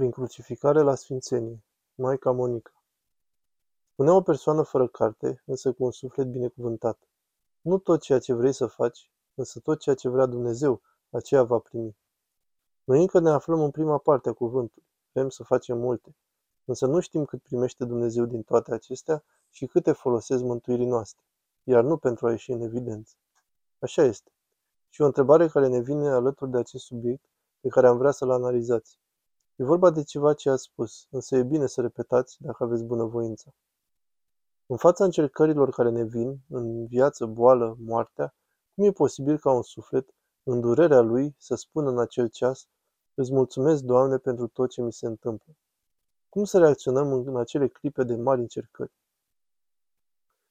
Prin crucificare la sfințenie. Maica Monica. Spunea o persoană fără carte, însă cu un suflet binecuvântat. Nu tot ceea ce vrei să faci, însă tot ceea ce vrea Dumnezeu, aceea va primi. Noi încă ne aflăm în prima parte a cuvântului. Vrem să facem multe, însă nu știm cât primește Dumnezeu din toate acestea și câte folosesc mântuirii noastre, iar nu pentru a ieși în evidență. Așa este. Și o întrebare care ne vine alături de acest subiect pe care am vrea să-l analizați. E vorba de ceva ce ați spus, însă e bine să repetați dacă aveți bunăvoință. În fața încercărilor care ne vin, în viață, boală, moartea, cum e posibil ca un suflet, în durerea lui, să spună în acel ceas, îți mulțumesc, Doamne, pentru tot ce mi se întâmplă? Cum să reacționăm în acele clipe de mari încercări?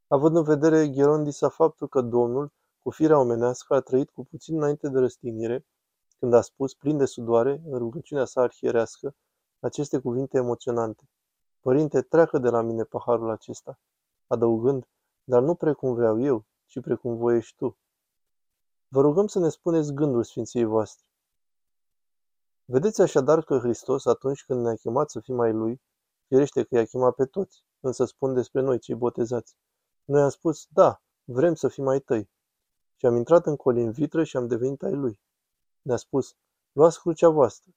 Având în vedere Gherondisa faptul că Domnul, cu firea omenească, a trăit cu puțin înainte de răstignire, când a spus, plin de sudoare, în rugăciunea sa arhierească, aceste cuvinte emoționante. Părinte, treacă de la mine paharul acesta, adăugând, dar nu precum vreau eu, ci precum voiești tu. Vă rugăm să ne spuneți gândul Sfinției voastre. Vedeți așadar că Hristos, atunci când ne-a chemat să fim ai Lui, firește că i-a chemat pe toți, însă spun despre noi, cei botezați. Noi am spus, da, vrem să fim ai tăi. Și am intrat în colin vitră și am devenit ai Lui. Ne-a spus, luați crucea voastră.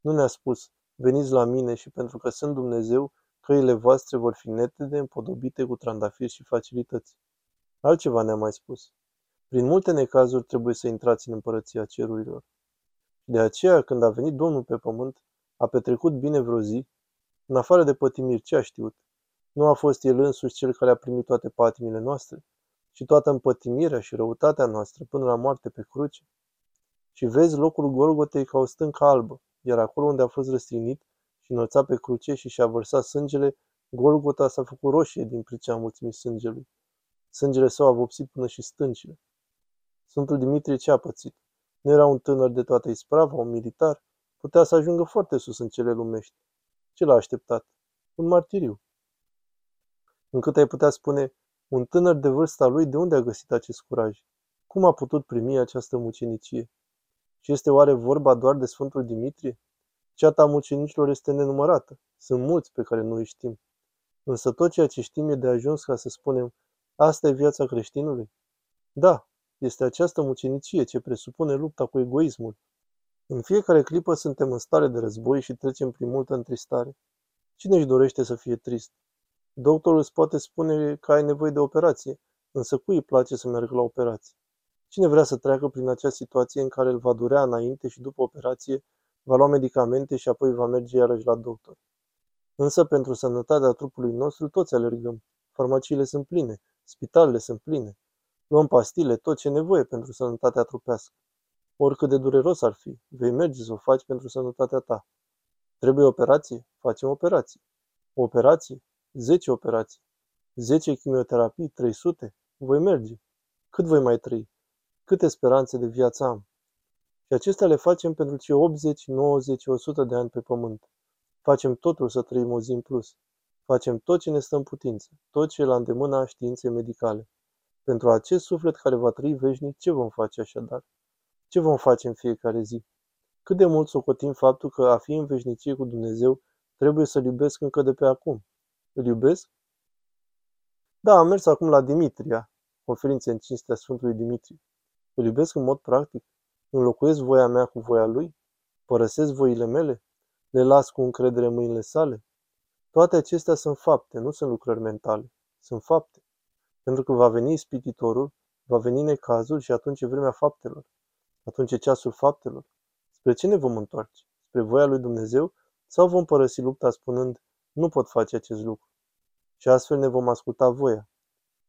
Nu ne-a spus, veniți la mine și pentru că sunt Dumnezeu, căile voastre vor fi netede, împodobite cu trandafiri și facilități. Altceva ne-a mai spus. Prin multe necazuri trebuie să intrați în împărăția cerurilor. De aceea, când a venit Domnul pe pământ, a petrecut bine vreo zi, în afară de pătimiri, ce a știut? Nu a fost El însuși Cel care a primit toate patimile noastre și toată împătimirea și răutatea noastră până la moarte pe cruce? Și vezi locul Golgotei ca o stâncă albă, iar acolo unde a fost răstignit și înălțat pe cruce și și-a vărsat sângele, Golgota s-a făcut roșie din pricina mulțimii sângelui. Sângele său a vopsit până și stâncile. Sfântul Dimitrie ce a pățit? Nu era un tânăr de toată isprava, un militar? Putea să ajungă foarte sus în cele lumești. Ce l-a așteptat? Un martiriu. Încât ai putea spune, un tânăr de vârsta lui de unde a găsit acest curaj? Cum a putut primi această mucenicie? Și este oare vorba doar de Sfântul Dimitrie? Ceata mucenicilor este nenumărată. Sunt mulți pe care nu îi știm. Însă tot ceea ce știm e de ajuns ca să spunem, asta e viața creștinului? Da, este această mucenicie ce presupune lupta cu egoismul. În fiecare clipă suntem în stare de război și trecem prin multă întristare. Cine își dorește să fie trist? Doctorul îți poate spune că ai nevoie de operație, însă cui îi place să meargă la operație? Cine vrea să treacă prin acea situație în care îl va durea înainte și după operație, va lua medicamente și apoi va merge iarăși la doctor? Însă pentru sănătatea trupului nostru toți alergăm. Farmaciile sunt pline, spitalele sunt pline. Luăm pastile, tot ce e nevoie pentru sănătatea trupească. Oricât de dureros ar fi, vei merge să o faci pentru sănătatea ta. Trebuie operație? Facem operație. O operație? 10 operații. 10 chimioterapii? 300? Voi merge. Cât voi mai trăi? Câte speranțe de viață am? Și acestea le facem pentru cei 80, 90, 100 de ani pe pământ. Facem totul să trăim o zi în plus. Facem tot ce ne stă în putință, tot ce e la îndemâna științei medicale. Pentru acest suflet care va trăi veșnic, ce vom face așadar? Ce vom face în fiecare zi? Cât de mult socotim faptul că a fi în veșnicie cu Dumnezeu trebuie să-L iubesc încă de pe acum? Îl iubesc? Da, am mers acum la Dimitria, conferințe în cinstea Sfântului Dimitrie. Îl iubesc în mod practic? Înlocuiesc voia mea cu voia lui? Părăsesc voile mele? Le las cu încredere mâinile sale? Toate acestea sunt fapte, nu sunt lucrări mentale. Sunt fapte. Pentru că va veni ispititorul, va veni necazul și atunci e vremea faptelor. Atunci e ceasul faptelor. Spre ce ne vom întoarce? Spre voia lui Dumnezeu? Sau vom părăsi lupta spunând, nu pot face acest lucru? Și astfel ne vom asculta voia.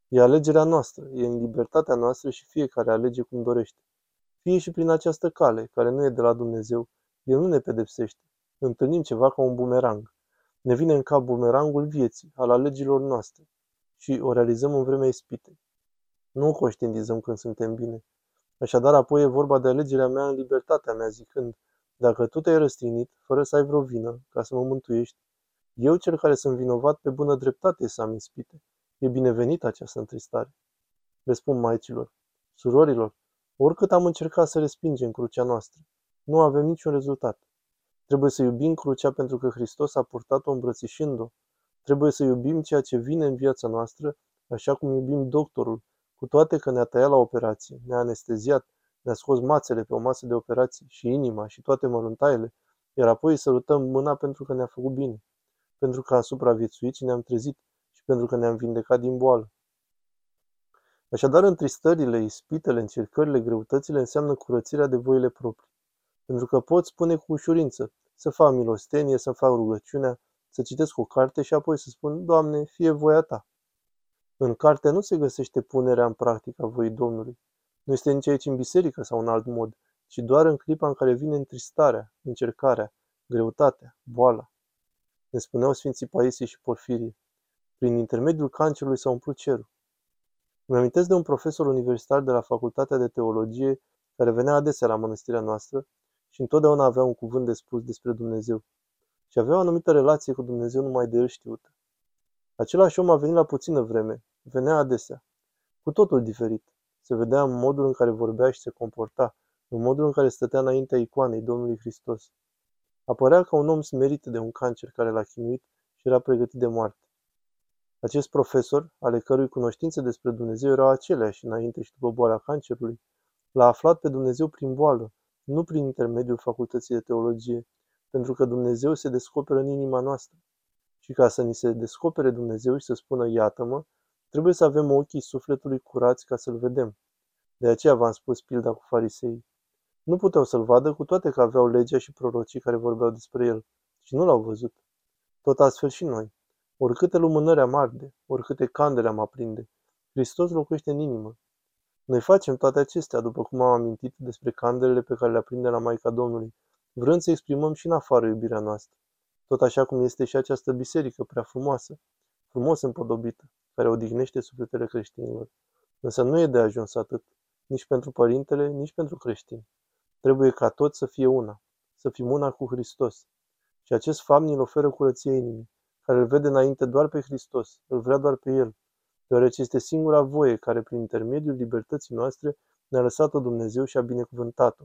E alegerea noastră, e în libertatea noastră și fiecare alege cum dorește. Fie și prin această cale, care nu e de la Dumnezeu, El nu ne pedepsește. Întâlnim ceva ca un bumerang. Ne vine în cap bumerangul vieții, al alegerilor noastre și o realizăm în vremea ispitei. Nu conștientizăm când suntem bine. Așadar, apoi e vorba de alegerea mea în libertatea mea, zicând, dacă tu te-ai răstignit, fără să ai vreo vină, ca să mă mântuiești, eu, cel care sunt vinovat, pe bună dreptate să am ispite. E binevenit această întristare. Le spun maicilor, surorilor, oricât am încercat să respingem crucea noastră, nu avem niciun rezultat. Trebuie să iubim crucea pentru că Hristos a purtat-o îmbrățișând-o. Trebuie să iubim ceea ce vine în viața noastră, așa cum iubim doctorul, cu toate că ne-a tăiat la operație, ne-a anesteziat, ne-a scos mațele pe o masă de operație și inima și toate măruntaiele, iar apoi îi sărutăm mâna pentru că ne-a făcut bine, pentru că a supraviețuit și ne-am trezit și pentru că ne-am vindecat din boală. Așadar, întristările, ispitele, încercările, greutățile înseamnă curățirea de voile proprii. Pentru că pot spune cu ușurință să fac milostenie, să fac rugăciunea, să citesc o carte și apoi să spun, Doamne, fie voia Ta. În carte nu se găsește punerea în practică a voii Domnului. Nu este nici aici în biserică sau în alt mod, ci doar în clipa în care vine întristarea, încercarea, greutatea, boala. Ne spuneau Sfinții Paisie și Porfirie. Prin intermediul cancerului s-a umplut cerul. Îmi amintesc de un profesor universitar de la Facultatea de Teologie care venea adesea la mănăstirea noastră și întotdeauna avea un cuvânt de spus despre Dumnezeu. Și avea o anumită relație cu Dumnezeu numai de el știută. Același om a venit la puțină vreme, venea adesea, cu totul diferit. Se vedea în modul în care vorbea și se comporta, în modul în care stătea înaintea icoanei Domnului Hristos. Apărea ca un om smerit de un cancer care l-a chinuit și era pregătit de moarte. Acest profesor, ale cărui cunoștințe despre Dumnezeu erau aceleași înainte și după boala cancerului, l-a aflat pe Dumnezeu prin boală, nu prin intermediul facultății de teologie, pentru că Dumnezeu se descoperă în inima noastră. Și ca să ni se descopere Dumnezeu și să spună iată-mă, trebuie să avem ochii sufletului curați ca să-L vedem. De aceea v-am spus pilda cu farisei. Nu puteau să-L vadă cu toate că aveau legea și prorocii care vorbeau despre El și nu L-au văzut. Tot astfel și noi. Oricâte lumânări am arde, oricâte candele am aprinde, Hristos locuiește în inimă. Noi facem toate acestea, după cum am amintit despre candelele pe care le aprinde la Maica Domnului, vrând să exprimăm și în afară iubirea noastră. Tot așa cum este și această biserică prea frumoasă, frumos împodobită, care odihnește sufletele creștinilor. Însă nu e de ajuns atât, nici pentru părintele, nici pentru creștini. Trebuie ca tot să fie una, să fim una cu Hristos. Și acest fapt ne oferă curăție inimii, care îl vede înainte doar pe Hristos, îl vrea doar pe El, deoarece este singura voie care, prin intermediul libertății noastre, ne-a lăsat-o Dumnezeu și a binecuvântat-o.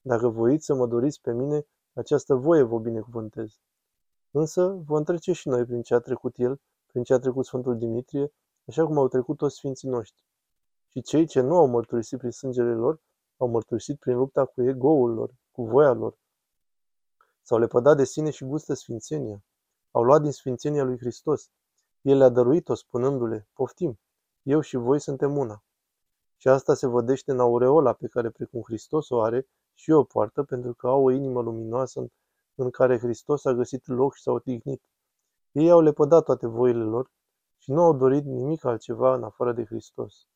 Dacă voiți să mă doriți pe mine, această voie vă binecuvântez. Însă vom trece și noi prin ce a trecut el, prin ce a trecut Sfântul Dimitrie, așa cum au trecut toți Sfinții noștri. Și cei ce nu au mărturisit prin sângele lor, au mărturisit prin lupta cu egoul lor, cu voia lor. S-au lepădat de sine și gustă sfințenia. Au luat din sfințenia lui Hristos. El le-a dăruit-o spunându-le, poftim, eu și voi suntem una. Și asta se vădește în aureola pe care, precum Hristos o are, și eu o poartă, pentru că au o inimă luminoasă în, în care Hristos a găsit loc și s-a odihnit. Ei au lepădat toate voile lor și nu au dorit nimic altceva în afară de Hristos.